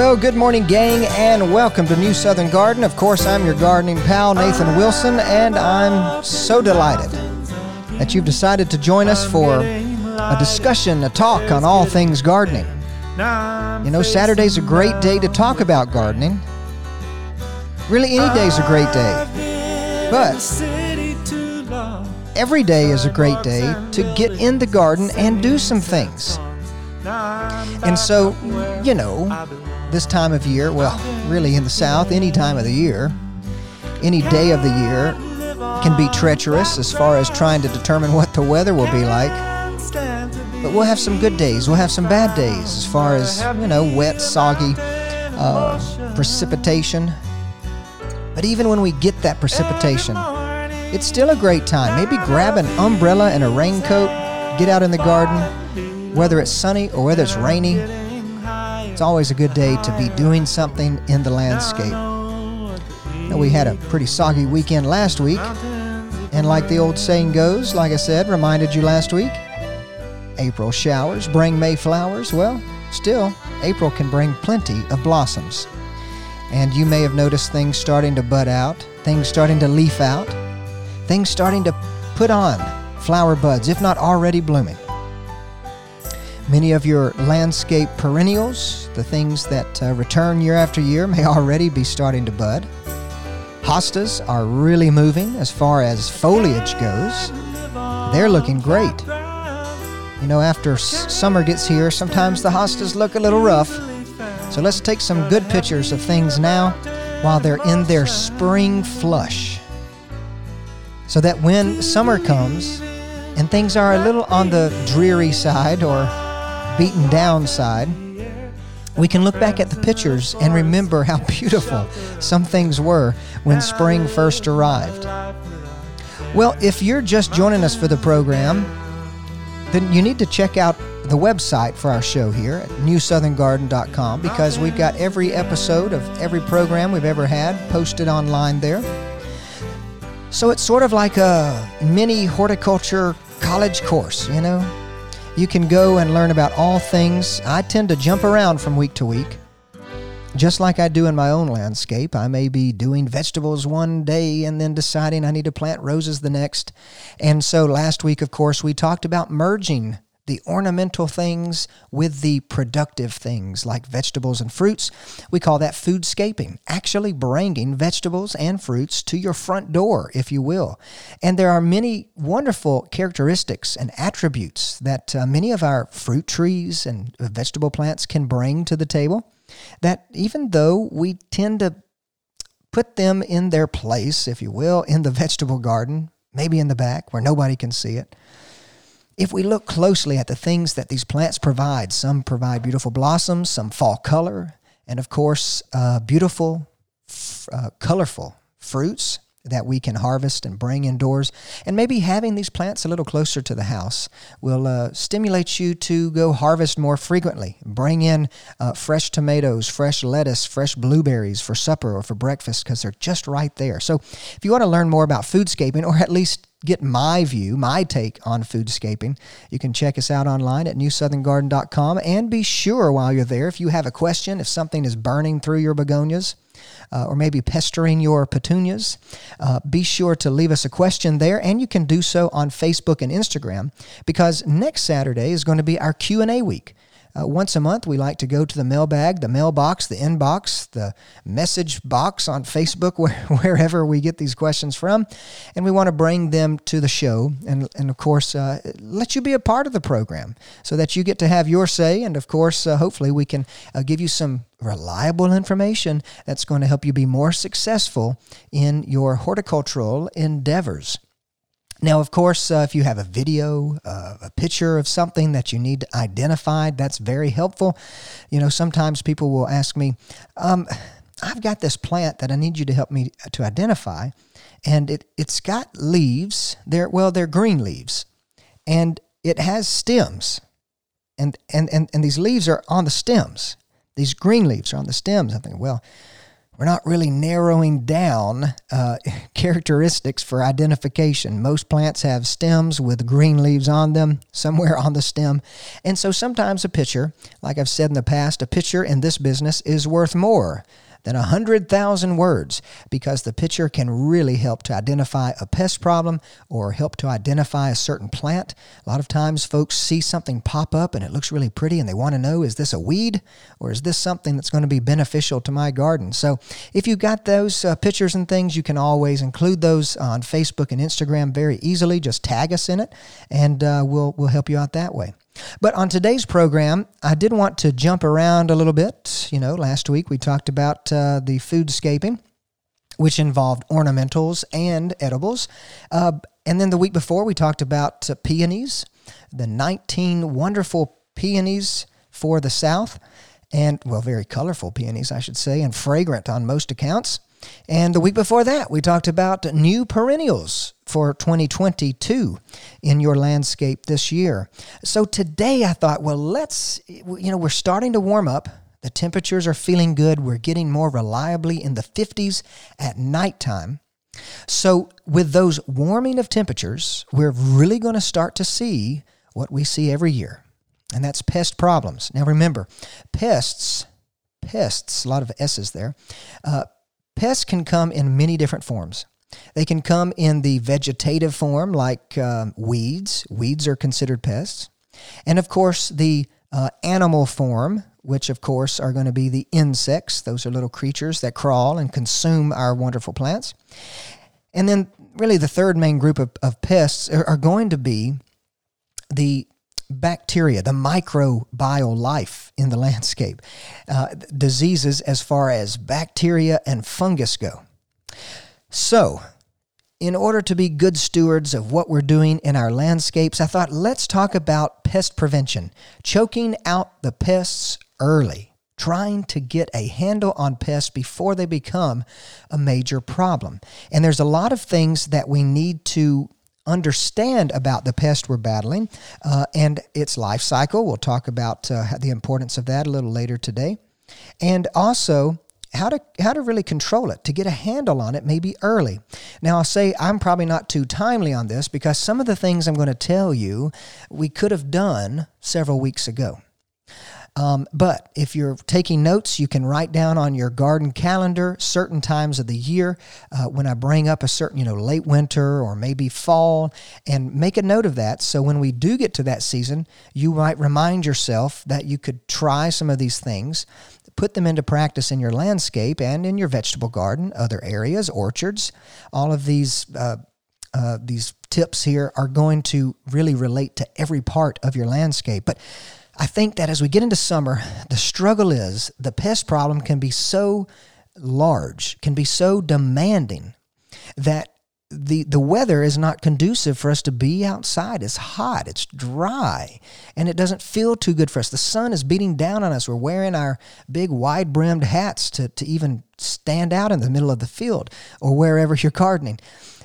Well, good morning, gang, and welcome to New Southern Garden. Of course, I'm your gardening pal, Nathan Wilson, and I'm so delighted that you've decided to join us for a discussion, a talk on all things gardening. You know, Saturday's a great day to talk about gardening. Really, any day's a great day. But every day is a great day to get in the garden and do some things. And so, you know, this time of year, well, really in the South, any time of the year, any day of the year can be treacherous as far as trying to determine what the weather will be like. But we'll have some good days. We'll have some bad days as far as, you know, wet, soggy uh, precipitation. But even when we get that precipitation, it's still a great time. Maybe grab an umbrella and a raincoat, get out in the garden, whether it's sunny or whether it's rainy it's always a good day to be doing something in the landscape. Now, we had a pretty soggy weekend last week, and like the old saying goes, like I said, reminded you last week, April showers bring May flowers. Well, still, April can bring plenty of blossoms. And you may have noticed things starting to bud out, things starting to leaf out, things starting to put on flower buds, if not already blooming. Many of your landscape perennials, the things that uh, return year after year, may already be starting to bud. Hostas are really moving as far as foliage goes. They're looking great. You know, after s- summer gets here, sometimes the hostas look a little rough. So let's take some good pictures of things now while they're in their spring flush. So that when summer comes and things are a little on the dreary side or beaten down side, we can look back at the pictures and remember how beautiful some things were when spring first arrived. Well, if you're just joining us for the program, then you need to check out the website for our show here at newsoutherngarden.com because we've got every episode of every program we've ever had posted online there. So it's sort of like a mini horticulture college course, you know? You can go and learn about all things. I tend to jump around from week to week. Just like I do in my own landscape, I may be doing vegetables one day and then deciding I need to plant roses the next. And so last week, of course, we talked about merging the ornamental things with the productive things like vegetables and fruits. We call that foodscaping, actually bringing vegetables and fruits to your front door, if you will. And there are many wonderful characteristics and attributes that uh, many of our fruit trees and vegetable plants can bring to the table that even though we tend to put them in their place, if you will, in the vegetable garden, maybe in the back where nobody can see it, if we look closely at the things that these plants provide, some provide beautiful blossoms, some fall color, and of course, uh, beautiful, uh, colorful fruits that we can harvest and bring indoors. And maybe having these plants a little closer to the house will uh, stimulate you to go harvest more frequently. Bring in uh, fresh tomatoes, fresh lettuce, fresh blueberries for supper or for breakfast because they're just right there. So if you want to learn more about foodscaping or at least get my view, my take on foodscaping, you can check us out online at newsoutherngarden.com and be sure while you're there if you have a question, if something is burning through your begonias, uh, or maybe pestering your petunias, uh, be sure to leave us a question there, and you can do so on Facebook and Instagram because next Saturday is going to be our Q and A week. Uh, once a month, we like to go to the mailbag, the mailbox, the inbox, the message box on Facebook, where, wherever we get these questions from, and we want to bring them to the show and, and of course, uh, let you be a part of the program so that you get to have your say. And of course, uh, hopefully, we can uh, give you some reliable information that's going to help you be more successful in your horticultural endeavors. Now, of course, uh, if you have a video, uh, a picture of something that you need identified, that's very helpful. You know, sometimes people will ask me, um, I've got this plant that I need you to help me to identify, and it, it's got leaves. They're, well, they're green leaves, and it has stems. And, and, and, and these leaves are on the stems. These green leaves are on the stems. I'm thinking, well, we're not really narrowing down uh, characteristics for identification. Most plants have stems with green leaves on them, somewhere on the stem. And so sometimes a picture, like I've said in the past, a picture in this business is worth more than 100,000 words because the picture can really help to identify a pest problem or help to identify a certain plant. A lot of times folks see something pop up and it looks really pretty and they want to know is this a weed or is this something that's going to be beneficial to my garden? So if you've got those uh, pictures and things, you can always include those on Facebook and Instagram very easily. Just tag us in it and uh, we'll, we'll help you out that way. But on today's program, I did want to jump around a little bit. You know, last week we talked about uh, the foodscaping, which involved ornamentals and edibles. Uh, and then the week before, we talked about uh, peonies, the 19 wonderful peonies for the South, and, well, very colorful peonies, I should say, and fragrant on most accounts. And the week before that, we talked about new perennials for 2022 in your landscape this year. So today I thought, well, let's, you know, we're starting to warm up. The temperatures are feeling good. We're getting more reliably in the 50s at nighttime. So, with those warming of temperatures, we're really going to start to see what we see every year, and that's pest problems. Now, remember, pests, pests, a lot of S's there, uh, Pests can come in many different forms. They can come in the vegetative form, like um, weeds. Weeds are considered pests. And of course, the uh, animal form, which of course are going to be the insects. Those are little creatures that crawl and consume our wonderful plants. And then, really, the third main group of, of pests are, are going to be the bacteria, the microbial life in the landscape, uh, diseases as far as bacteria and fungus go. So, in order to be good stewards of what we're doing in our landscapes, I thought let's talk about pest prevention, choking out the pests early, trying to get a handle on pests before they become a major problem. And there's a lot of things that we need to understand about the pest we're battling uh, and its life cycle. We'll talk about uh, the importance of that a little later today. And also, how to how to really control it to get a handle on it maybe early now i'll say i'm probably not too timely on this because some of the things i'm going to tell you we could have done several weeks ago um, but if you're taking notes, you can write down on your garden calendar certain times of the year uh, when I bring up a certain, you know, late winter or maybe fall, and make a note of that. So when we do get to that season, you might remind yourself that you could try some of these things put them into practice in your landscape and in your vegetable garden, other areas, orchards. All of these uh, uh, these tips here are going to really relate to every part of your landscape. But I think that as we get into summer, the struggle is the pest problem can be so large, can be so demanding that the the weather is not conducive for us to be outside. It's hot, it's dry, and it doesn't feel too good for us. The sun is beating down on us. We're wearing our big wide brimmed hats to, to even stand out in the middle of the field or wherever you're gardening.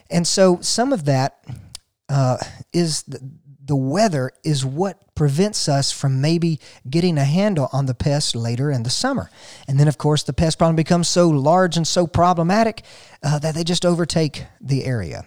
And so some of that uh, is the, the weather is what prevents us from maybe getting a handle on the pest later in the summer. And then, of course, the pest problem becomes so large and so problematic uh, that they just overtake the area.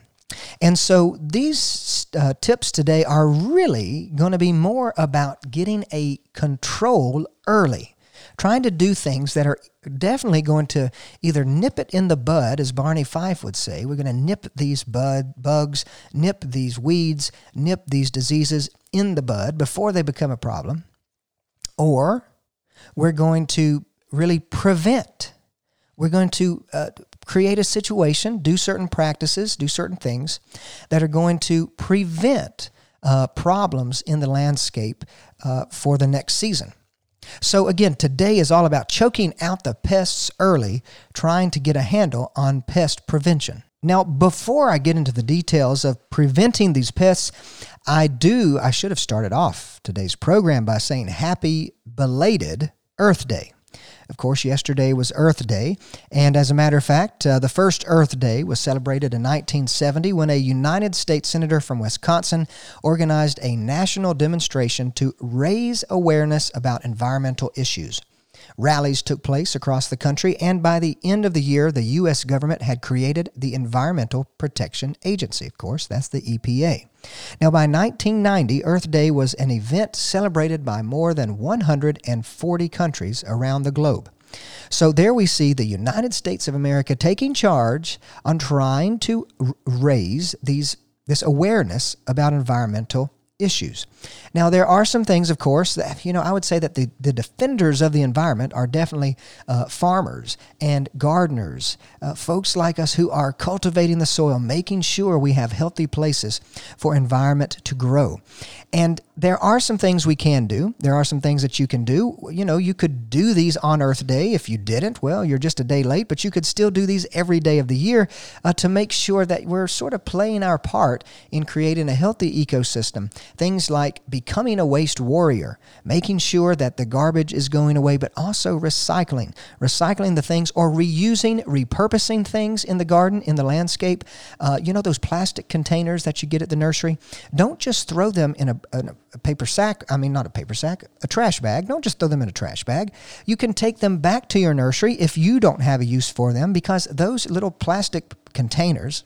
And so these uh, tips today are really going to be more about getting a control early trying to do things that are definitely going to either nip it in the bud, as Barney Fife would say. We're going to nip these bud bugs, nip these weeds, nip these diseases in the bud before they become a problem. Or we're going to really prevent. We're going to uh, create a situation, do certain practices, do certain things that are going to prevent uh, problems in the landscape uh, for the next season. So, again, today is all about choking out the pests early, trying to get a handle on pest prevention. Now, before I get into the details of preventing these pests, I do, I should have started off today's program by saying happy belated Earth Day. Of course, yesterday was Earth Day, and as a matter of fact, uh, the first Earth Day was celebrated in 1970 when a United States Senator from Wisconsin organized a national demonstration to raise awareness about environmental issues. Rallies took place across the country, and by the end of the year, the U.S. government had created the Environmental Protection Agency. Of course, that's the EPA. Now, by 1990, Earth Day was an event celebrated by more than 140 countries around the globe. So there we see the United States of America taking charge on trying to raise these this awareness about environmental issues. Now, there are some things, of course, that, you know, I would say that the, the defenders of the environment are definitely uh, farmers and gardeners, uh, folks like us who are cultivating the soil, making sure we have healthy places for environment to grow. And there are some things we can do. There are some things that you can do. You know, you could do these on Earth Day. If you didn't, well, you're just a day late, but you could still do these every day of the year uh, to make sure that we're sort of playing our part in creating a healthy ecosystem. Things like becoming a waste warrior, making sure that the garbage is going away, but also recycling, recycling the things or reusing, repurposing things in the garden, in the landscape. Uh, you know, those plastic containers that you get at the nursery? Don't just throw them in a a, a, paper sack, I mean, not a paper sack, a trash bag. Don't just throw them in a trash bag. You can take them back to your nursery if you don't have a use for them because those little plastic containers,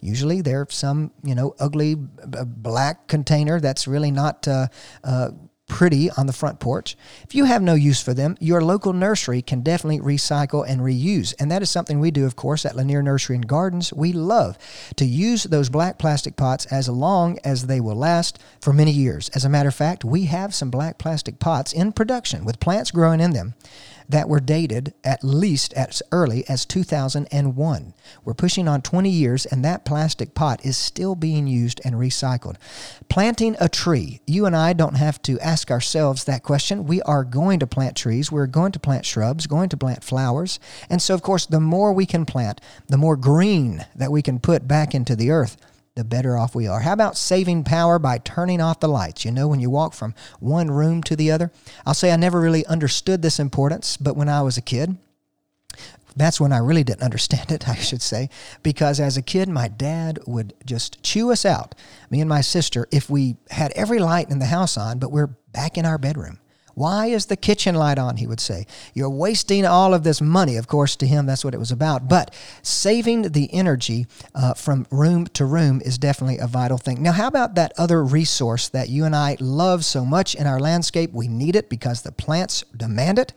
Usually they're some, you know, ugly black container that's really not uh, uh, pretty on the front porch. If you have no use for them, your local nursery can definitely recycle and reuse. And that is something we do, of course, at Lanier Nursery and Gardens. We love to use those black plastic pots as long as they will last for many years. As a matter of fact, we have some black plastic pots in production with plants growing in them that were dated at least as early as 2001. We're pushing on 20 years, and that plastic pot is still being used and recycled. Planting a tree. You and I don't have to ask ourselves that question. We are going to plant trees, we're going to plant shrubs, going to plant flowers. And so, of course, the more we can plant, the more green that we can put back into the earth the better off we are. How about saving power by turning off the lights? You know, when you walk from one room to the other. I'll say I never really understood this importance, but when I was a kid, that's when I really didn't understand it, I should say, because as a kid, my dad would just chew us out, me and my sister, if we had every light in the house on, but we're back in our bedroom. Why is the kitchen light on? He would say. You're wasting all of this money. Of course, to him, that's what it was about. But saving the energy uh, from room to room is definitely a vital thing. Now, how about that other resource that you and I love so much in our landscape? We need it because the plants demand it.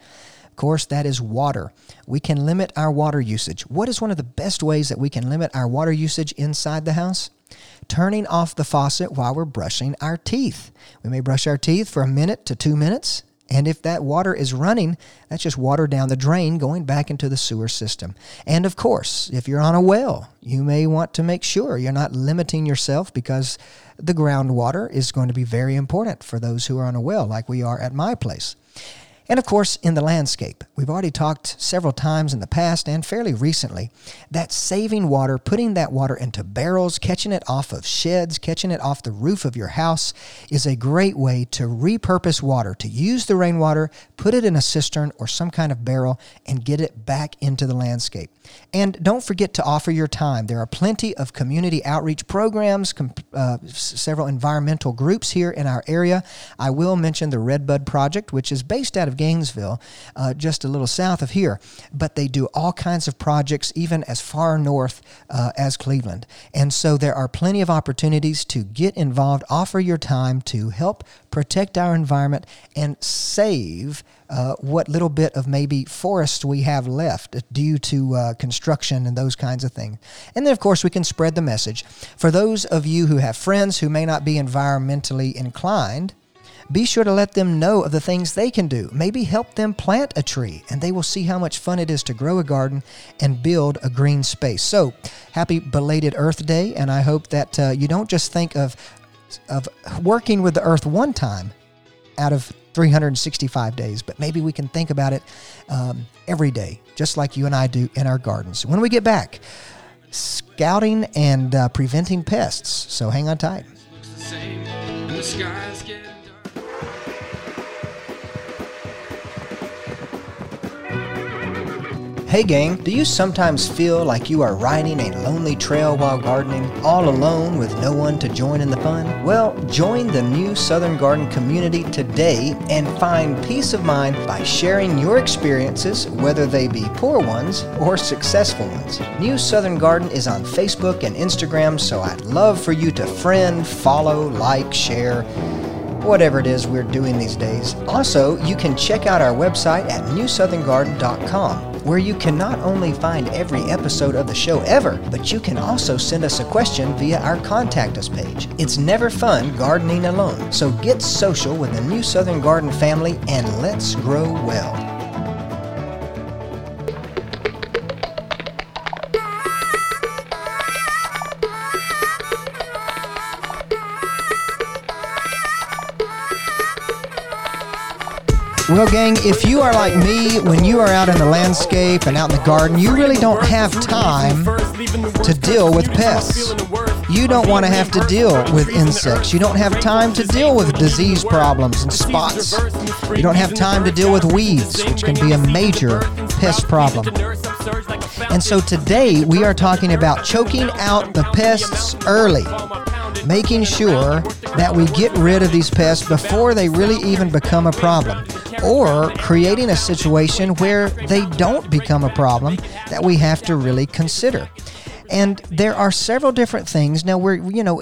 Of course, that is water. We can limit our water usage. What is one of the best ways that we can limit our water usage inside the house? Turning off the faucet while we're brushing our teeth. We may brush our teeth for a minute to two minutes, and if that water is running, that's just water down the drain going back into the sewer system. And of course, if you're on a well, you may want to make sure you're not limiting yourself because the groundwater is going to be very important for those who are on a well, like we are at my place. And of course, in the landscape, we've already talked several times in the past and fairly recently that saving water, putting that water into barrels, catching it off of sheds, catching it off the roof of your house is a great way to repurpose water, to use the rainwater, put it in a cistern or some kind of barrel, and get it back into the landscape. And don't forget to offer your time. There are plenty of community outreach programs, uh, several environmental groups here in our area. I will mention the Redbud Project, which is based out of Gainesville, uh, just a little south of here. But they do all kinds of projects, even as far north uh, as Cleveland. And so there are plenty of opportunities to get involved, offer your time to help protect our environment, and save uh, what little bit of maybe forest we have left due to uh, construction and those kinds of things. And then, of course, we can spread the message. For those of you who have friends who may not be environmentally inclined, be sure to let them know of the things they can do. Maybe help them plant a tree, and they will see how much fun it is to grow a garden and build a green space. So, happy belated Earth Day, and I hope that uh, you don't just think of of working with the earth one time out of 365 days, but maybe we can think about it um, every day, just like you and I do in our gardens. When we get back, scouting and uh, preventing pests. So hang on tight. Hey gang, do you sometimes feel like you are riding a lonely trail while gardening, all alone with no one to join in the fun? Well, join the new Southern Garden community today and find peace of mind by sharing your experiences, whether they be poor ones or successful ones. New Southern Garden is on Facebook and Instagram, so I'd love for you to friend, follow, like, share whatever it is we're doing these days. Also, you can check out our website at newsoutherngarden.com where you can not only find every episode of the show ever, but you can also send us a question via our Contact Us page. It's never fun gardening alone, so get social with the New Southern Garden family and let's grow well. Well, gang, if you are like me, when you are out in the landscape and out in the garden, you really don't have time to deal with pests. You don't want to have to deal with insects. You don't have time to deal with disease problems and spots. You don't have time to deal with weeds, which can be a major pest problem. And so today we are talking about choking out the pests early making sure that we get rid of these pests before they really even become a problem or creating a situation where they don't become a problem that we have to really consider. And there are several different things. Now, we're, you know,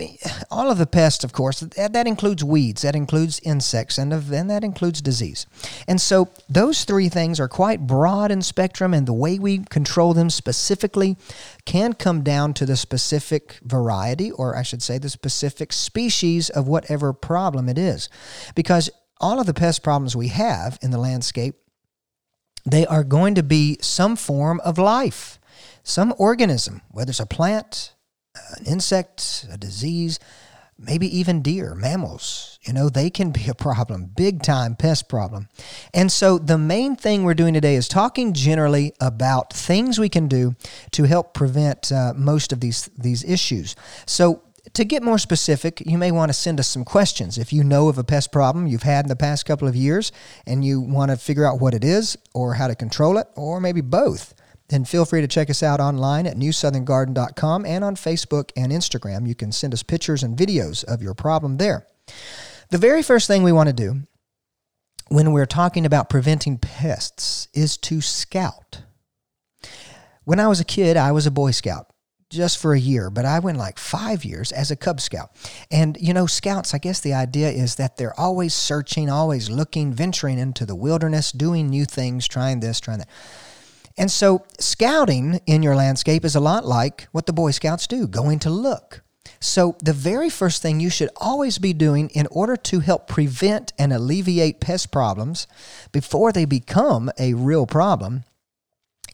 all of the pests, of course, that, that includes weeds, that includes insects, and, and that includes disease. And so those three things are quite broad in spectrum, and the way we control them specifically can come down to the specific variety, or I should say, the specific species of whatever problem it is. Because all of the pest problems we have in the landscape, they are going to be some form of life, some organism, whether it's a plant, an insect, a disease, maybe even deer, mammals. You know, they can be a problem, big time pest problem. And so the main thing we're doing today is talking generally about things we can do to help prevent uh, most of these these issues. So to get more specific, you may want to send us some questions. If you know of a pest problem you've had in the past couple of years and you want to figure out what it is or how to control it, or maybe both, then feel free to check us out online at newsoutherngarden.com and on Facebook and Instagram. You can send us pictures and videos of your problem there. The very first thing we want to do when we're talking about preventing pests is to scout. When I was a kid, I was a Boy Scout just for a year, but I went like five years as a Cub Scout. And, you know, scouts, I guess the idea is that they're always searching, always looking, venturing into the wilderness, doing new things, trying this, trying that. And so, scouting in your landscape is a lot like what the Boy Scouts do going to look. So, the very first thing you should always be doing in order to help prevent and alleviate pest problems before they become a real problem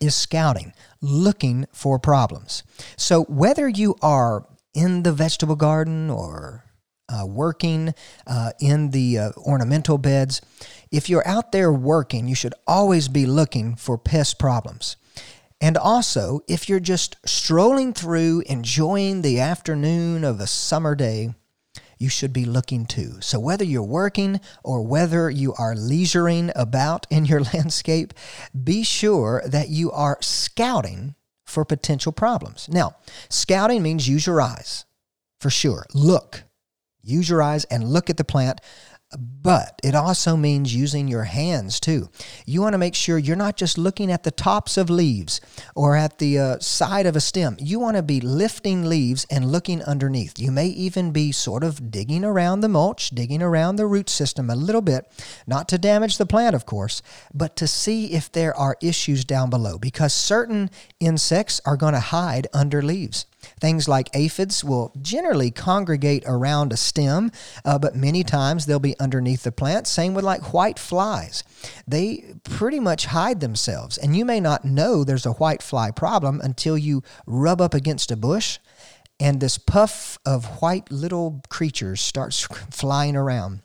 is scouting, looking for problems. So whether you are in the vegetable garden or uh, working uh, in the uh, ornamental beds, if you're out there working, you should always be looking for pest problems. And also, if you're just strolling through, enjoying the afternoon of a summer day, you should be looking to. So, whether you're working or whether you are leisuring about in your landscape, be sure that you are scouting for potential problems. Now, scouting means use your eyes for sure. Look, use your eyes and look at the plant but it also means using your hands too. You want to make sure you're not just looking at the tops of leaves or at the uh, side of a stem. You want to be lifting leaves and looking underneath. You may even be sort of digging around the mulch, digging around the root system a little bit, not to damage the plant, of course, but to see if there are issues down below because certain insects are going to hide under leaves. Things like aphids will generally congregate around a stem, uh, but many times they'll be underneath the plant. Same with like white flies. They pretty much hide themselves, and you may not know there's a white fly problem until you rub up against a bush and this puff of white little creatures starts flying around.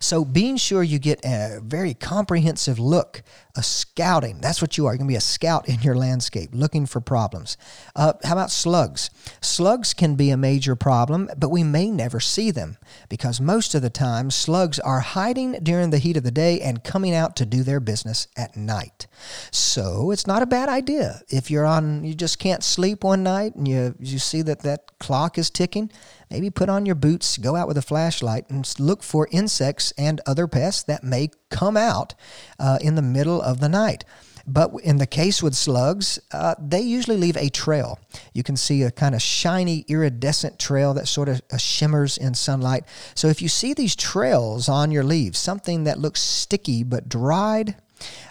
So, being sure you get a very comprehensive look, a scouting. That's what you are. You're going to be a scout in your landscape, looking for problems. Uh, how about slugs? Slugs can be a major problem, but we may never see them because most of the time slugs are hiding during the heat of the day and coming out to do their business at night. So, it's not a bad idea if you're on, you just can't sleep one night and you you see that that clock is ticking Maybe put on your boots, go out with a flashlight, and look for insects and other pests that may come out uh, in the middle of the night. But in the case with slugs, uh, they usually leave a trail. You can see a kind of shiny, iridescent trail that sort of uh, shimmers in sunlight. So if you see these trails on your leaves, something that looks sticky but dried,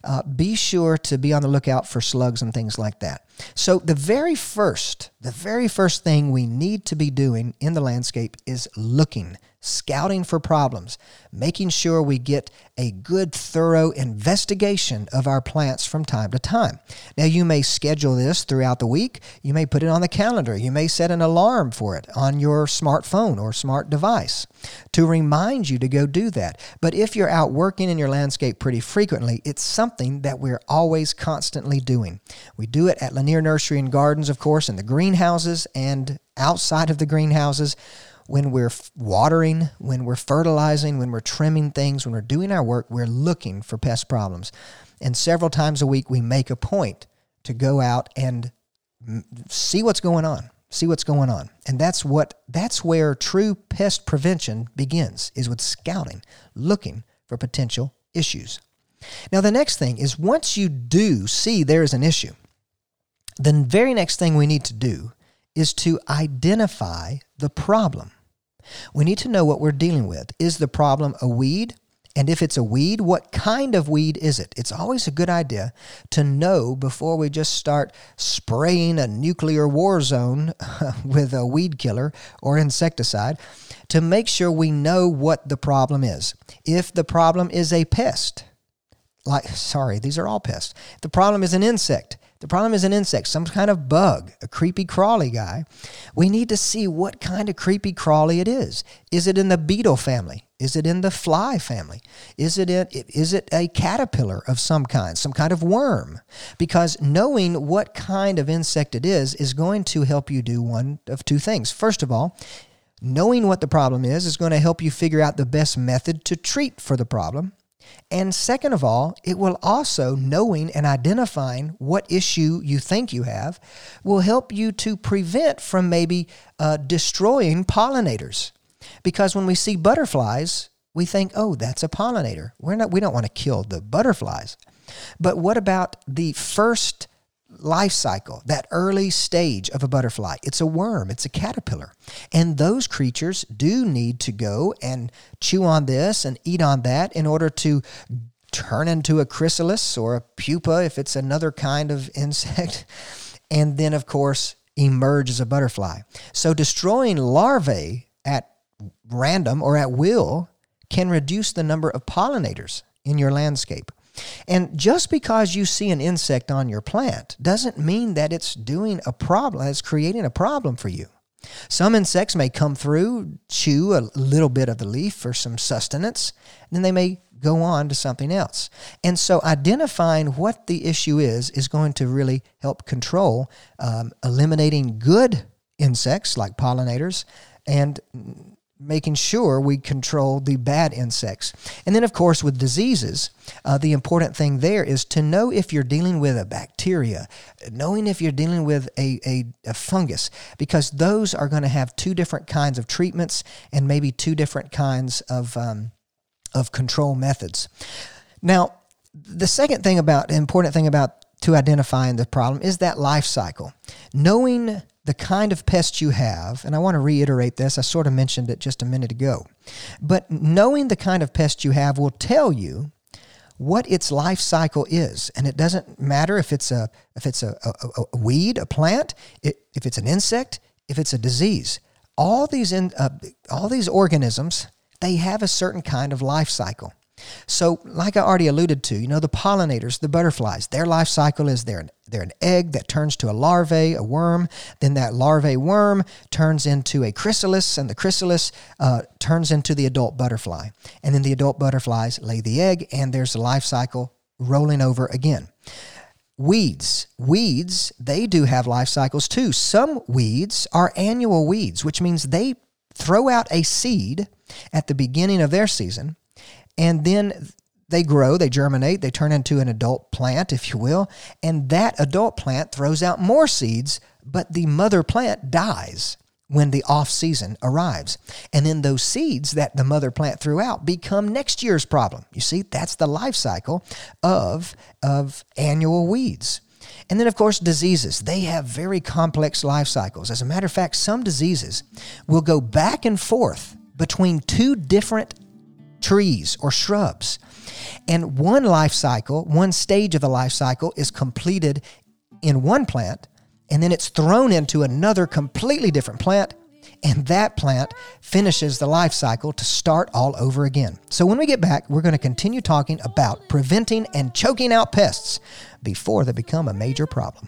uh, be sure to be on the lookout for slugs and things like that. So, the very first, the very first thing we need to be doing in the landscape is looking scouting for problems, making sure we get a good, thorough investigation of our plants from time to time. Now, you may schedule this throughout the week. You may put it on the calendar. You may set an alarm for it on your smartphone or smart device to remind you to go do that. But if you're out working in your landscape pretty frequently, it's something that we're always constantly doing. We do it at Lanier Nursery and Gardens, of course, in the greenhouses and outside of the greenhouses when we're watering, when we're fertilizing, when we're trimming things, when we're doing our work, we're looking for pest problems. And several times a week, we make a point to go out and see what's going on see what's going on and that's what that's where true pest prevention begins is with scouting looking for potential issues now the next thing is once you do see there's an issue the very next thing we need to do is to identify the problem. We need to know what we're dealing with. Is the problem a weed? And if it's a weed, what kind of weed is it? It's always a good idea to know before we just start spraying a nuclear war zone with a weed killer or insecticide to make sure we know what the problem is. If the problem is a pest, like, sorry, these are all pests. The problem is an insect, the problem is an insect, some kind of bug, a creepy crawly guy. We need to see what kind of creepy crawly it is. Is it in the beetle family? Is it in the fly family? Is it in, is it a caterpillar of some kind, some kind of worm? Because knowing what kind of insect it is is going to help you do one of two things. First of all, knowing what the problem is is going to help you figure out the best method to treat for the problem. And second of all, it will also, knowing and identifying what issue you think you have, will help you to prevent from maybe uh, destroying pollinators. Because when we see butterflies, we think, oh, that's a pollinator. We're not, we don't want to kill the butterflies. But what about the first life cycle, that early stage of a butterfly. It's a worm, it's a caterpillar. And those creatures do need to go and chew on this and eat on that in order to turn into a chrysalis or a pupa if it's another kind of insect. And then, of course, emerge as a butterfly. So destroying larvae at random or at will can reduce the number of pollinators in your landscape. And just because you see an insect on your plant doesn't mean that it's doing a problem, it's creating a problem for you. Some insects may come through, chew a little bit of the leaf for some sustenance, and then they may go on to something else. And so identifying what the issue is is going to really help control um, eliminating good insects like pollinators and making sure we control the bad insects. And then, of course, with diseases, uh, the important thing there is to know if you're dealing with a bacteria, knowing if you're dealing with a, a, a fungus, because those are going to have two different kinds of treatments and maybe two different kinds of, um, of control methods. Now, the second thing about, important thing about to identifying the problem is that life cycle. Knowing the kind of pest you have, and I want to reiterate this, I sort of mentioned it just a minute ago, but knowing the kind of pest you have will tell you what its life cycle is, and it doesn't matter if it's a if it's a, a, a weed, a plant, it, if it's an insect, if it's a disease. All these in, uh, all these organisms they have a certain kind of life cycle. So, like I already alluded to, you know, the pollinators, the butterflies, their life cycle is they're, they're an egg that turns to a larvae, a worm. Then that larvae worm turns into a chrysalis, and the chrysalis uh, turns into the adult butterfly. And then the adult butterflies lay the egg, and there's a life cycle rolling over again. Weeds. Weeds, they do have life cycles too. Some weeds are annual weeds, which means they throw out a seed at the beginning of their season and then they grow, they germinate, they turn into an adult plant, if you will, and that adult plant throws out more seeds, but the mother plant dies when the off season arrives. And then those seeds that the mother plant threw out become next year's problem. You see, that's the life cycle of, of annual weeds. And then, of course, diseases. They have very complex life cycles. As a matter of fact, some diseases will go back and forth between two different trees or shrubs. And one life cycle, one stage of the life cycle is completed in one plant, and then it's thrown into another completely different plant, and that plant finishes the life cycle to start all over again. So when we get back, we're going to continue talking about preventing and choking out pests before they become a major problem.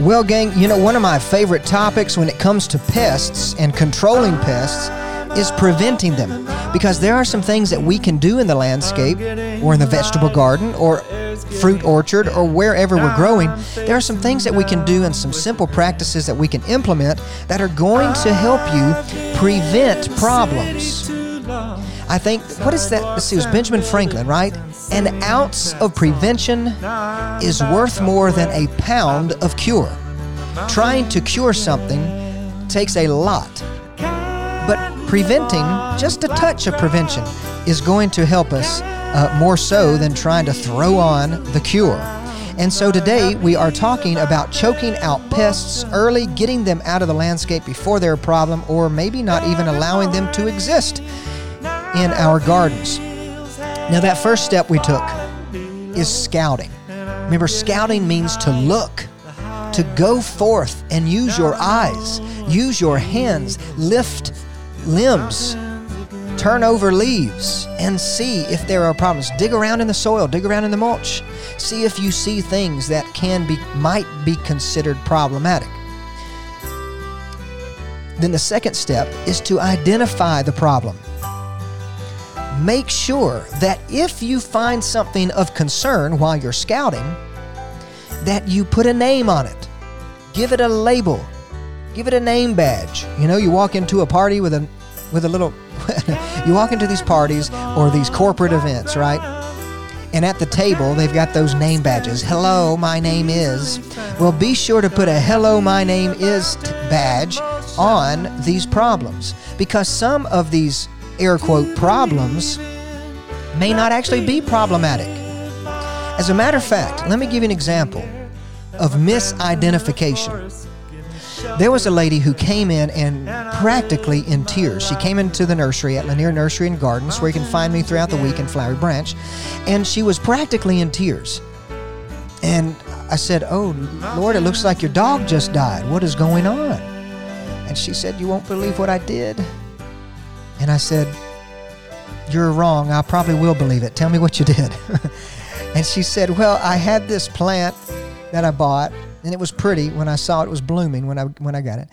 Well, gang, you know, one of my favorite topics when it comes to pests and controlling pests is preventing them. Because there are some things that we can do in the landscape or in the vegetable garden or fruit orchard or wherever we're growing. There are some things that we can do and some simple practices that we can implement that are going to help you prevent problems. I think, what is that? Let's see, it was Benjamin Franklin, right? An ounce of prevention is worth more than a pound of cure. Trying to cure something takes a lot, but preventing, just a touch of prevention, is going to help us uh, more so than trying to throw on the cure. And so today we are talking about choking out pests early, getting them out of the landscape before they're a problem, or maybe not even allowing them to exist in our gardens. Now, that first step we took is scouting. Remember, scouting means to look, to go forth and use your eyes, use your hands, lift limbs, turn over leaves, and see if there are problems. Dig around in the soil, dig around in the mulch. See if you see things that can be might be considered problematic. Then the second step is to identify the problem make sure that if you find something of concern while you're scouting, that you put a name on it. Give it a label. Give it a name badge. You know, you walk into a party with a with a little you walk into these parties or these corporate events, right? And at the table, they've got those name badges. Hello, my name is. Well, be sure to put a hello, my name is badge on these problems because some of these air quote problems may not actually be problematic. As a matter of fact, let me give you an example of misidentification. There was a lady who came in and practically in tears. She came into the nursery at Lanier Nursery and Gardens, where you can find me throughout the week in Flowery Branch, and she was practically in tears. And I said, Oh, Lord, it looks like your dog just died. What is going on? And she said, You won't believe what I did. And I said, You're wrong. I probably will believe it. Tell me what you did. and she said, Well, I had this plant that I bought, and it was pretty when I saw it was blooming when I when I got it.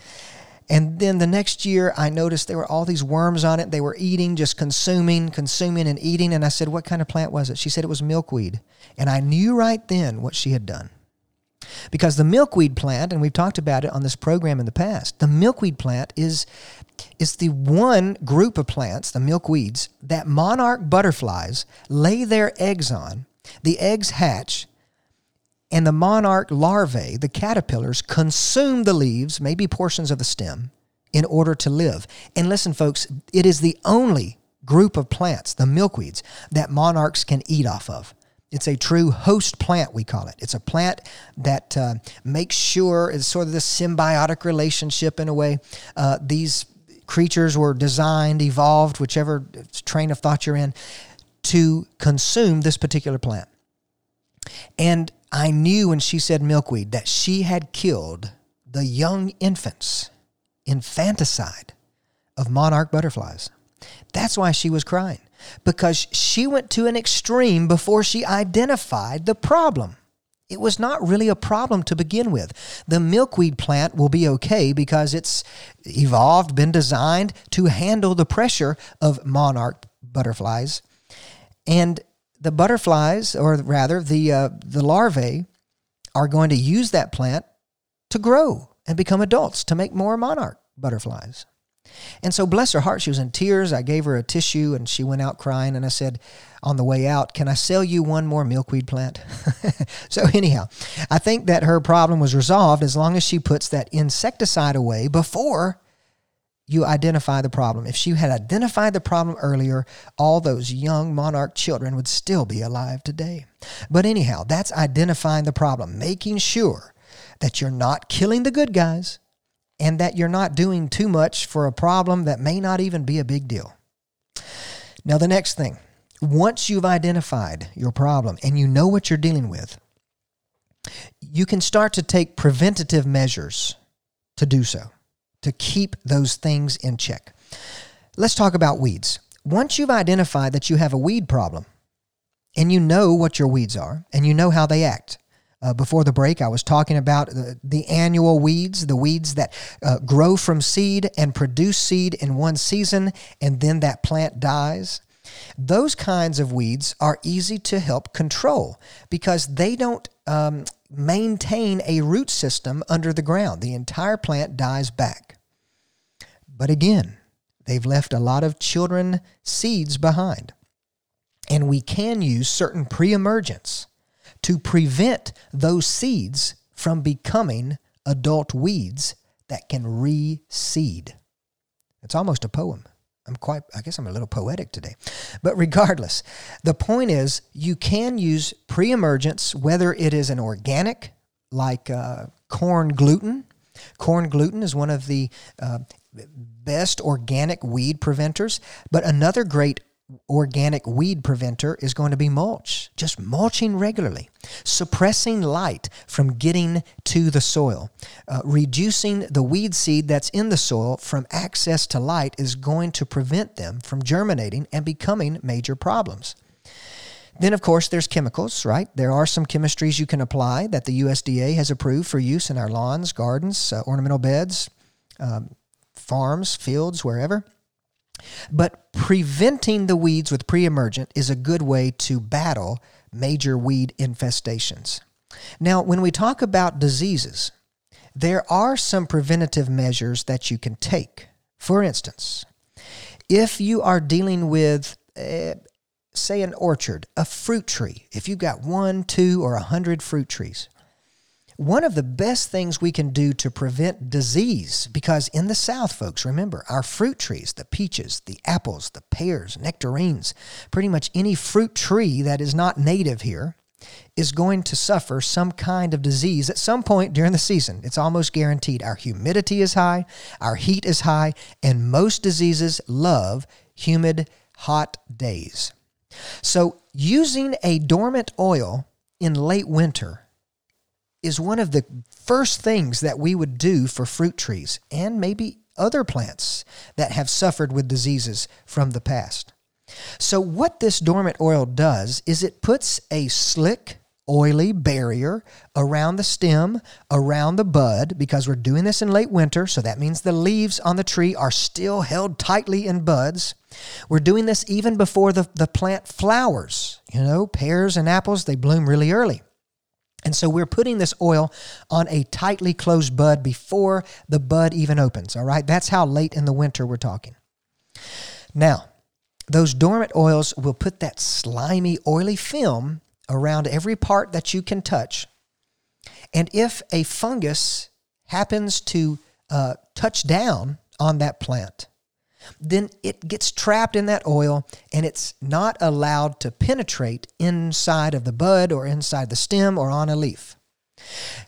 And then the next year, I noticed there were all these worms on it. They were eating, just consuming, consuming, and eating. And I said, What kind of plant was it? She said it was milkweed. And I knew right then what she had done. Because the milkweed plant, and we've talked about it on this program in the past, the milkweed plant is is the one group of plants, the milkweeds, that monarch butterflies lay their eggs on. The eggs hatch, And the monarch larvae, the caterpillars, consume the leaves, maybe portions of the stem, in order to live. And listen, folks, it is the only group of plants, the milkweeds, that monarchs can eat off of. It's a true host plant, we call it. It's a plant that uh, makes sure it's sort of this symbiotic relationship in a way. Uh, these creatures were designed, evolved, whichever train of thought you're in, to consume this particular plant. And I knew when she said milkweed that she had killed the young infants, infanticide of monarch butterflies. That's why she was crying, because she went to an extreme before she identified the problem. It was not really a problem to begin with. The milkweed plant will be okay because it's evolved, been designed to handle the pressure of monarch butterflies. And the butterflies, or rather the, uh, the larvae, are going to use that plant to grow and become adults to make more monarch butterflies. And so, bless her heart, she was in tears. I gave her a tissue and she went out crying. And I said, on the way out, Can I sell you one more milkweed plant? so, anyhow, I think that her problem was resolved as long as she puts that insecticide away before you identify the problem. If she had identified the problem earlier, all those young monarch children would still be alive today. But anyhow, that's identifying the problem, making sure that you're not killing the good guys and that you're not doing too much for a problem that may not even be a big deal. Now, the next thing once you've identified your problem and you know what you're dealing with, you can start to take preventative measures to do so, to keep those things in check. Let's talk about weeds. Once you've identified that you have a weed problem and you know what your weeds are and you know how they act, uh, before the break, I was talking about the, the annual weeds, the weeds that uh, grow from seed and produce seed in one season, and then that plant dies. Those kinds of weeds are easy to help control because they don't um, maintain a root system under the ground. The entire plant dies back. But again, they've left a lot of children seeds behind. And we can use certain pre emergents to prevent those seeds from becoming adult weeds that can reseed. It's almost a poem. I'm quite, I guess I'm a little poetic today. But regardless, the point is you can use pre emergence, whether it is an organic, like uh, corn gluten. Corn gluten is one of the uh, best organic weed preventers, but another great organic weed preventer is going to be mulch, just mulching regularly, suppressing light from getting to the soil, uh, reducing the weed seed that's in the soil from access to light is going to prevent them from germinating and becoming major problems. Then, of course, there's chemicals, right? There are some chemistries you can apply that the USDA has approved for use in our lawns, gardens, uh, ornamental beds, um, farms, fields, wherever. But preventing the weeds with pre emergent is a good way to battle major weed infestations. Now, when we talk about diseases, there are some preventative measures that you can take. For instance, if you are dealing with, uh, say, an orchard, a fruit tree, if you've got one, two, or a hundred fruit trees, one of the best things we can do to prevent disease, because in the South, folks, remember, our fruit trees, the peaches, the apples, the pears, nectarines, pretty much any fruit tree that is not native here is going to suffer some kind of disease at some point during the season. It's almost guaranteed. Our humidity is high, our heat is high, and most diseases love humid, hot days. So, using a dormant oil in late winter is one of the first things that we would do for fruit trees and maybe other plants that have suffered with diseases from the past. So, what this dormant oil does is it puts a slick, oily barrier around the stem, around the bud, because we're doing this in late winter, so that means the leaves on the tree are still held tightly in buds. We're doing this even before the, the plant flowers. You know, pears and apples, they bloom really early. And so we're putting this oil on a tightly closed bud before the bud even opens. All right, that's how late in the winter we're talking. Now, those dormant oils will put that slimy, oily film around every part that you can touch And if a fungus happens to uh, touch down on that plant, then it gets trapped in that oil and it's not allowed to penetrate inside of the bud or inside the stem or on a leaf.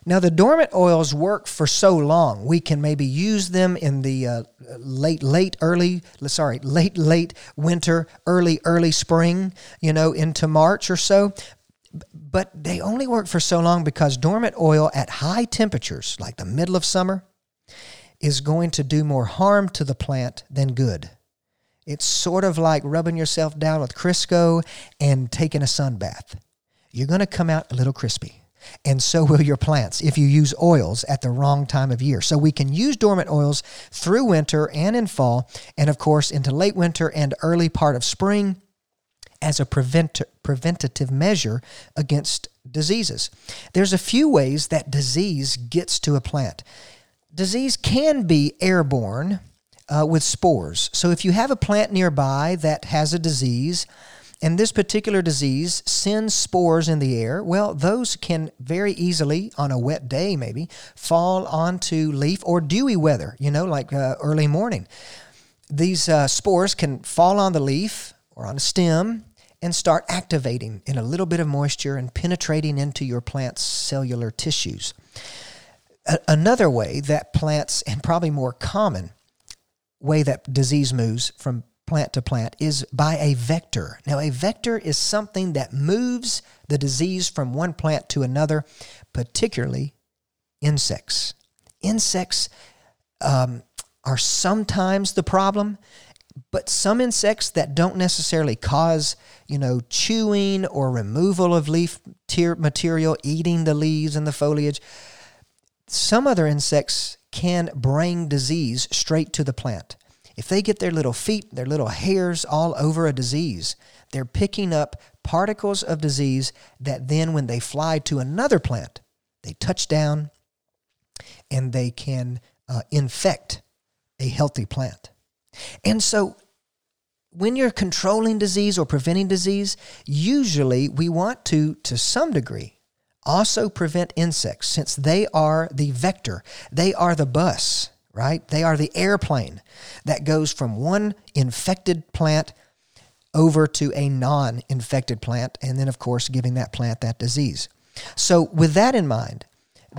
Now, the dormant oils work for so long. We can maybe use them in the uh, late, late, early, sorry, late, late winter, early, early spring, you know, into March or so. But they only work for so long because dormant oil at high temperatures, like the middle of summer, is going to do more harm to the plant than good. It's sort of like rubbing yourself down with Crisco and taking a sun bath. You're going to come out a little crispy. And so will your plants if you use oils at the wrong time of year. So we can use dormant oils through winter and in fall, and of course into late winter and early part of spring as a prevent- preventative measure against diseases. There's a few ways that disease gets to a plant disease can be airborne uh, with spores. So if you have a plant nearby that has a disease, and this particular disease sends spores in the air, well, those can very easily, on a wet day maybe, fall onto leaf or dewy weather, you know, like uh, early morning. These uh, spores can fall on the leaf or on a stem and start activating in a little bit of moisture and penetrating into your plant's cellular tissues another way that plants, and probably more common way that disease moves from plant to plant, is by a vector. Now, a vector is something that moves the disease from one plant to another, particularly insects. Insects um, are sometimes the problem, but some insects that don't necessarily cause, you know, chewing or removal of leaf material, eating the leaves and the foliage, some other insects can bring disease straight to the plant. If they get their little feet, their little hairs all over a disease, they're picking up particles of disease that then, when they fly to another plant, they touch down and they can uh, infect a healthy plant. And so, when you're controlling disease or preventing disease, usually we want to, to some degree, also prevent insects since they are the vector, they are the bus, right? They are the airplane that goes from one infected plant over to a non infected plant, and then, of course, giving that plant that disease. So, with that in mind,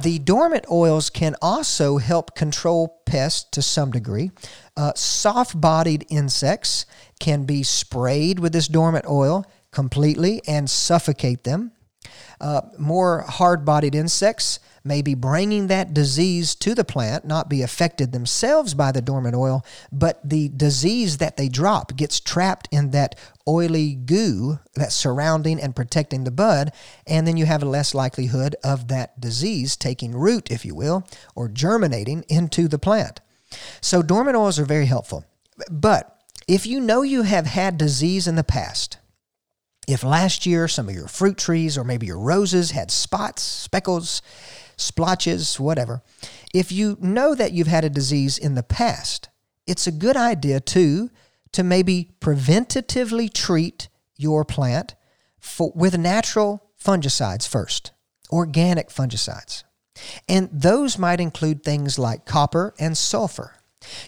the dormant oils can also help control pests to some degree. Uh, Soft bodied insects can be sprayed with this dormant oil completely and suffocate them. Uh, more hard bodied insects may be bringing that disease to the plant, not be affected themselves by the dormant oil, but the disease that they drop gets trapped in that oily goo that's surrounding and protecting the bud, and then you have a less likelihood of that disease taking root, if you will, or germinating into the plant. So, dormant oils are very helpful. But if you know you have had disease in the past, if last year some of your fruit trees or maybe your roses had spots, speckles, splotches, whatever, if you know that you've had a disease in the past, it's a good idea too to maybe preventatively treat your plant for, with natural fungicides first, organic fungicides. And those might include things like copper and sulfur.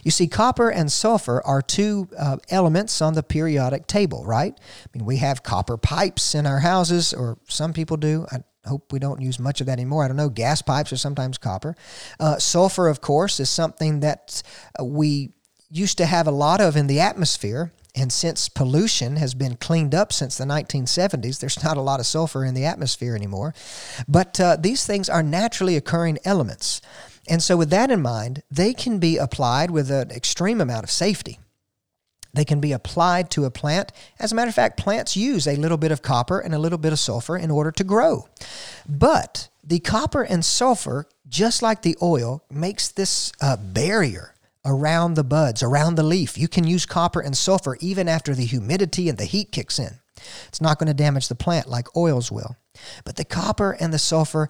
You see, copper and sulfur are two uh, elements on the periodic table, right? I mean, we have copper pipes in our houses, or some people do. I hope we don't use much of that anymore. I don't know. Gas pipes are sometimes copper. Uh, sulfur, of course, is something that uh, we used to have a lot of in the atmosphere. And since pollution has been cleaned up since the 1970s, there's not a lot of sulfur in the atmosphere anymore. But uh, these things are naturally occurring elements. And so, with that in mind, they can be applied with an extreme amount of safety. They can be applied to a plant. As a matter of fact, plants use a little bit of copper and a little bit of sulfur in order to grow. But the copper and sulfur, just like the oil, makes this uh, barrier around the buds, around the leaf. You can use copper and sulfur even after the humidity and the heat kicks in. It's not going to damage the plant like oils will. But the copper and the sulfur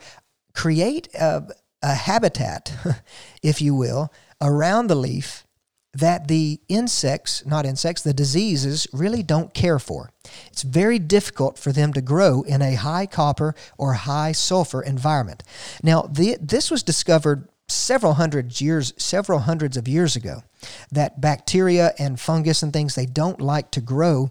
create a, a habitat, if you will, around the leaf that the insects, not insects, the diseases really don't care for. It's very difficult for them to grow in a high copper or high sulfur environment. Now, the, this was discovered several hundred years several hundreds of years ago that bacteria and fungus and things they don't like to grow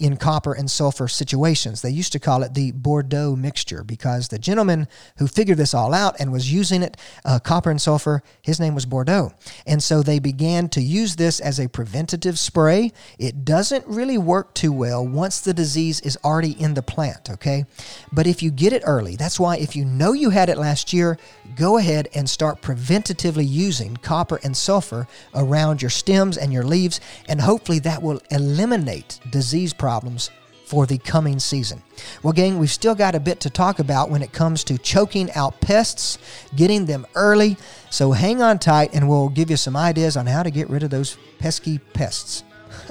in copper and sulfur situations. They used to call it the Bordeaux mixture because the gentleman who figured this all out and was using it, uh, copper and sulfur, his name was Bordeaux. And so they began to use this as a preventative spray. It doesn't really work too well once the disease is already in the plant, okay? But if you get it early, that's why if you know you had it last year, go ahead and start preventatively using copper and sulfur around your stems and your leaves, and hopefully that will eliminate disease problems problems for the coming season. Well, gang, we've still got a bit to talk about when it comes to choking out pests, getting them early. So hang on tight and we'll give you some ideas on how to get rid of those pesky pests.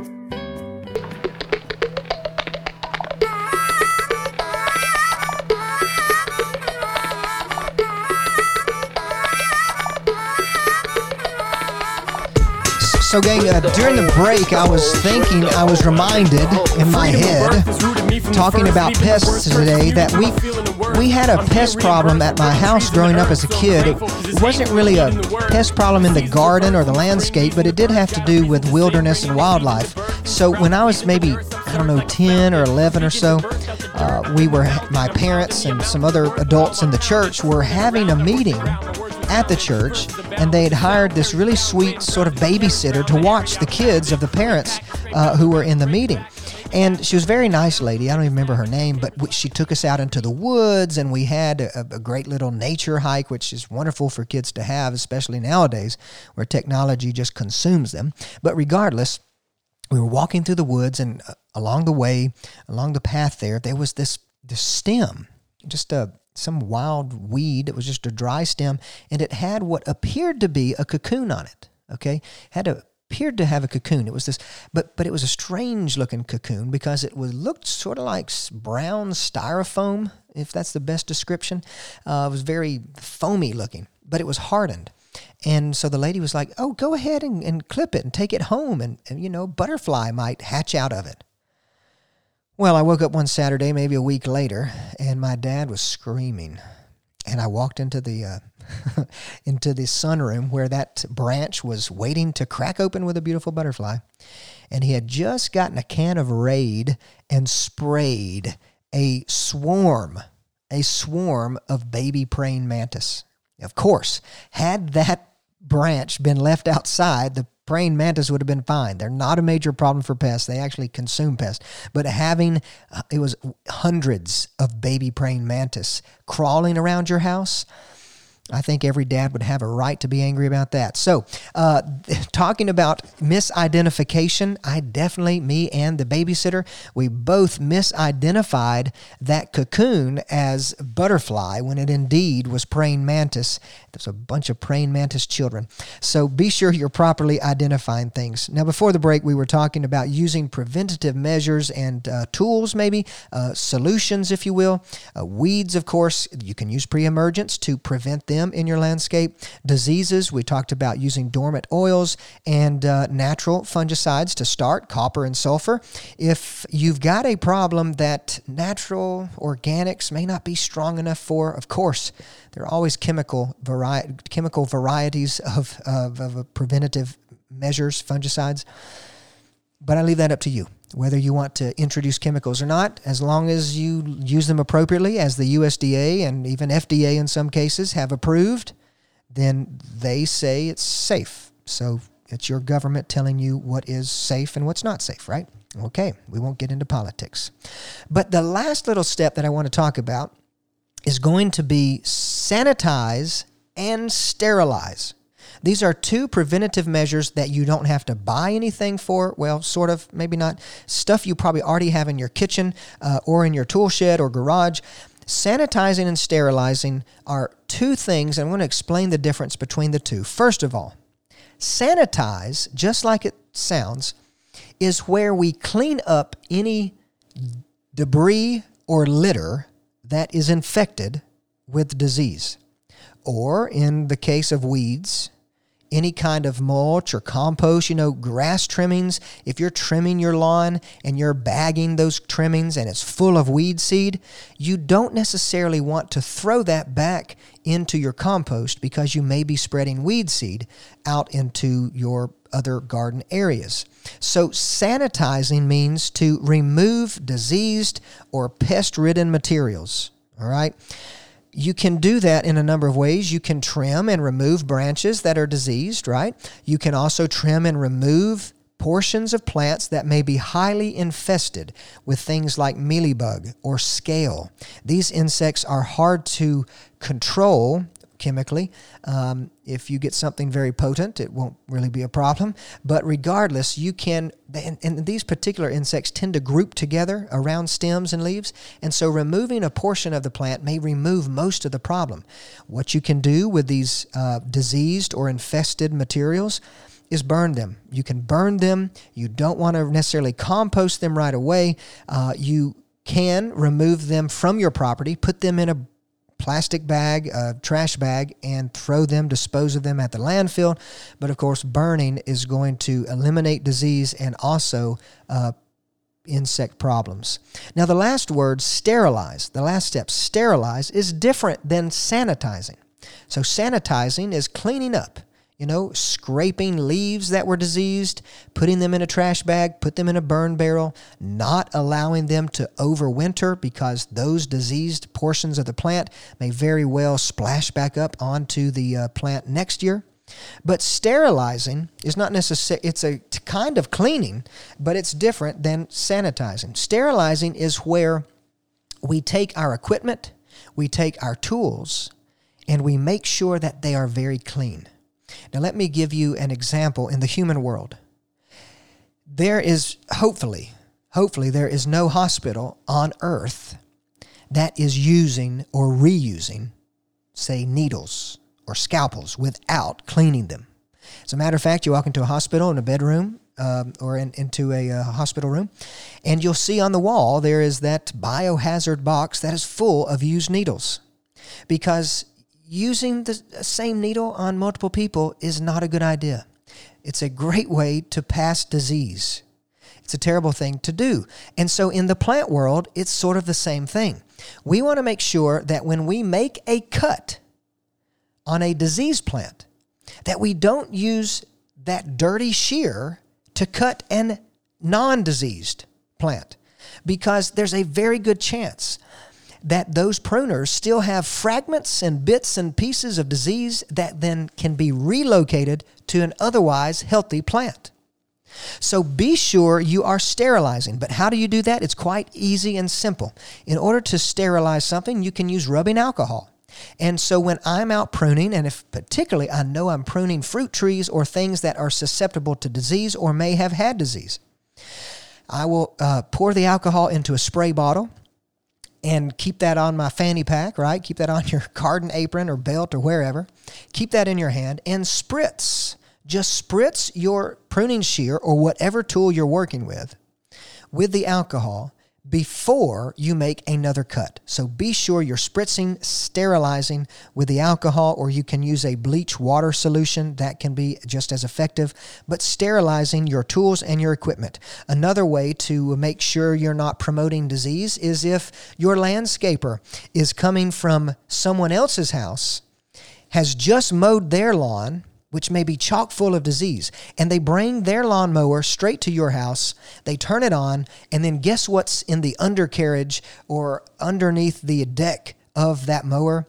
So, gang, uh, during the break, I was thinking, I was reminded in my head, talking about pests today, that we we had a pest problem at my house growing up as a kid. It wasn't really a pest problem in the garden or the landscape, but it did have to do with wilderness and wildlife. So, when I was maybe I don't know 10 or 11 or so, uh, we were my parents and some other adults in the church were having a meeting at the church, and they had hired this really sweet sort of babysitter to watch the kids of the parents uh, who were in the meeting. And she was a very nice lady. I don't even remember her name, but she took us out into the woods, and we had a, a great little nature hike, which is wonderful for kids to have, especially nowadays where technology just consumes them. But regardless, we were walking through the woods, and uh, along the way, along the path there, there was this this stem, just a some wild weed. It was just a dry stem, and it had what appeared to be a cocoon on it. Okay, had a appeared to have a cocoon. It was this, but but it was a strange looking cocoon because it was looked sort of like brown styrofoam, if that's the best description. Uh, it was very foamy looking, but it was hardened. And so the lady was like, "Oh, go ahead and, and clip it and take it home, and, and you know, butterfly might hatch out of it." Well, I woke up one Saturday, maybe a week later, and my dad was screaming. And I walked into the uh, into the sunroom where that branch was waiting to crack open with a beautiful butterfly. And he had just gotten a can of Raid and sprayed a swarm, a swarm of baby praying mantis. Of course, had that branch been left outside, the praying mantis would have been fine. They're not a major problem for pests. They actually consume pests. But having uh, it was hundreds of baby praying mantis crawling around your house, I think every dad would have a right to be angry about that. So, uh, talking about misidentification, I definitely, me and the babysitter, we both misidentified that cocoon as butterfly when it indeed was praying mantis. There's a bunch of praying mantis children. So, be sure you're properly identifying things. Now, before the break, we were talking about using preventative measures and uh, tools, maybe uh, solutions, if you will. Uh, weeds, of course, you can use pre emergence to prevent them in your landscape. Diseases, we talked about using dormant oils and uh, natural fungicides to start, copper and sulfur. If you've got a problem that natural organics may not be strong enough for, of course, there are always chemical, vari- chemical varieties of, of, of uh, preventative measures, fungicides. But I leave that up to you. whether you want to introduce chemicals or not, as long as you use them appropriately, as the USDA and even FDA in some cases have approved, then they say it's safe. So it's your government telling you what is safe and what's not safe, right? Okay, we won't get into politics. But the last little step that I want to talk about is going to be sanitize and sterilize. These are two preventative measures that you don't have to buy anything for. Well, sort of, maybe not. Stuff you probably already have in your kitchen uh, or in your tool shed or garage. Sanitizing and sterilizing are two things. I'm going to explain the difference between the two. First of all, sanitize, just like it sounds, is where we clean up any debris or litter that is infected with disease. Or in the case of weeds, any kind of mulch or compost, you know, grass trimmings. If you're trimming your lawn and you're bagging those trimmings and it's full of weed seed, you don't necessarily want to throw that back into your compost because you may be spreading weed seed out into your other garden areas. So, sanitizing means to remove diseased or pest ridden materials. All right. You can do that in a number of ways. You can trim and remove branches that are diseased, right? You can also trim and remove portions of plants that may be highly infested with things like mealybug or scale. These insects are hard to control chemically. Um, if you get something very potent, it won't really be a problem. But regardless, you can, and, and, these particular insects tend to group together around stems and leaves. And so removing a portion of the plant may remove most of the problem. What you can do with these uh, diseased or infested materials is burn them. You can burn them. You don't want to necessarily compost them right away. Uh, you can remove them from your property, put them in a plastic bag, a trash bag, and throw them, dispose of them at the landfill. But of course, burning is going to eliminate disease and also uh, insect problems. Now, the last word, sterilize, the last step, sterilize, is different than sanitizing. So, sanitizing is cleaning up you know, scraping leaves that were diseased, putting them in a trash bag, put them in a burn barrel, not allowing them to overwinter because those diseased portions of the plant may very well splash back up onto the uh, plant next year. But sterilizing is not necessary, it's a kind of cleaning, but it's different than sanitizing. Sterilizing is where we take our equipment, we take our tools, and we make sure that they are very clean. Now, let me give you an example in the human world. There is, hopefully, hopefully, there is no hospital on earth that is using or reusing, say, needles or scalpels without cleaning them. As a matter of fact, you walk into a hospital in a bedroom um, or in, into a uh, hospital room, and you'll see on the wall there is that biohazard box that is full of used needles. Because using the same needle on multiple people is not a good idea. It's a great way to pass disease. It's a terrible thing to do. And so in the plant world, it's sort of the same thing. We want to make sure that when we make a cut on a disease plant, that we don't use that dirty shear to cut an non diseased plant because there's a very good chance that those pruners still have fragments and bits and pieces of disease that then can be relocated to an otherwise healthy plant. So be sure you are sterilizing. But how do you do that? It's quite easy and simple. In order to sterilize something, you can use rubbing alcohol. And so when I'm out pruning, and if particularly I know I'm pruning fruit trees or things that are susceptible to disease or may have had disease, I will uh, pour the alcohol into a spray bottle and keep that on my fanny pack, right? Keep that on your garden apron or belt or wherever. Keep that in your hand and spritz. Just spritz your pruning shear or whatever tool you're working with with the alcohol before you make another cut. So be sure you're spritzing, sterilizing with the alcohol, or you can use a bleach water solution that can be just as effective, but sterilizing your tools and your equipment. Another way to make sure you're not promoting disease is if your landscaper is coming from someone else's house, has just mowed their lawn, which may be chock full of disease, and they bring their lawnmower straight to your house. They turn it on, and then guess what's in the undercarriage or underneath the deck of that mower?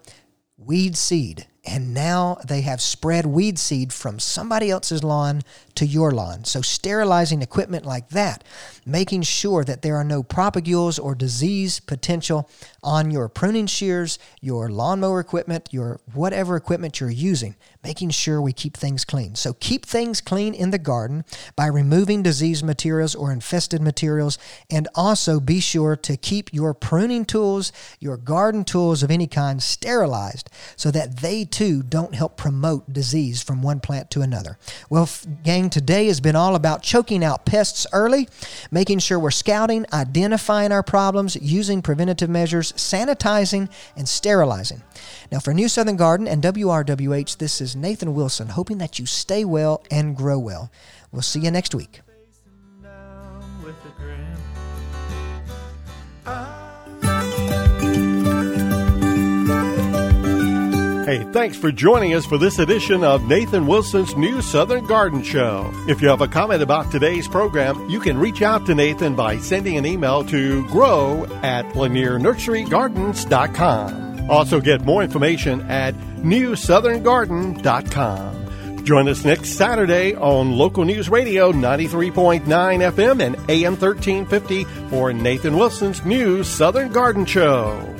Weed seed. And now they have spread weed seed from somebody else's lawn to your lawn. So, sterilizing equipment like that, making sure that there are no propagules or disease potential on your pruning shears, your lawnmower equipment, your whatever equipment you're using, making sure we keep things clean. So, keep things clean in the garden by removing diseased materials or infested materials, and also be sure to keep your pruning tools, your garden tools of any kind sterilized so that they too don't help promote disease from one plant to another. Well, gang, today has been all about choking out pests early, making sure we're scouting, identifying our problems, using preventative measures, sanitizing, and sterilizing. Now, for New Southern Garden and WRWH, this is Nathan Wilson, hoping that you stay well and grow well. We'll see you next week. Hey, thanks for joining us for this edition of Nathan Wilson's New Southern Garden Show. If you have a comment about today's program, you can reach out to Nathan by sending an email to grow at lanierNurseryGardens.com. Also get more information at newsoutherngarden.com. Join us next Saturday on Local News Radio 93.9 FM and AM 1350 for Nathan Wilson's New Southern Garden Show.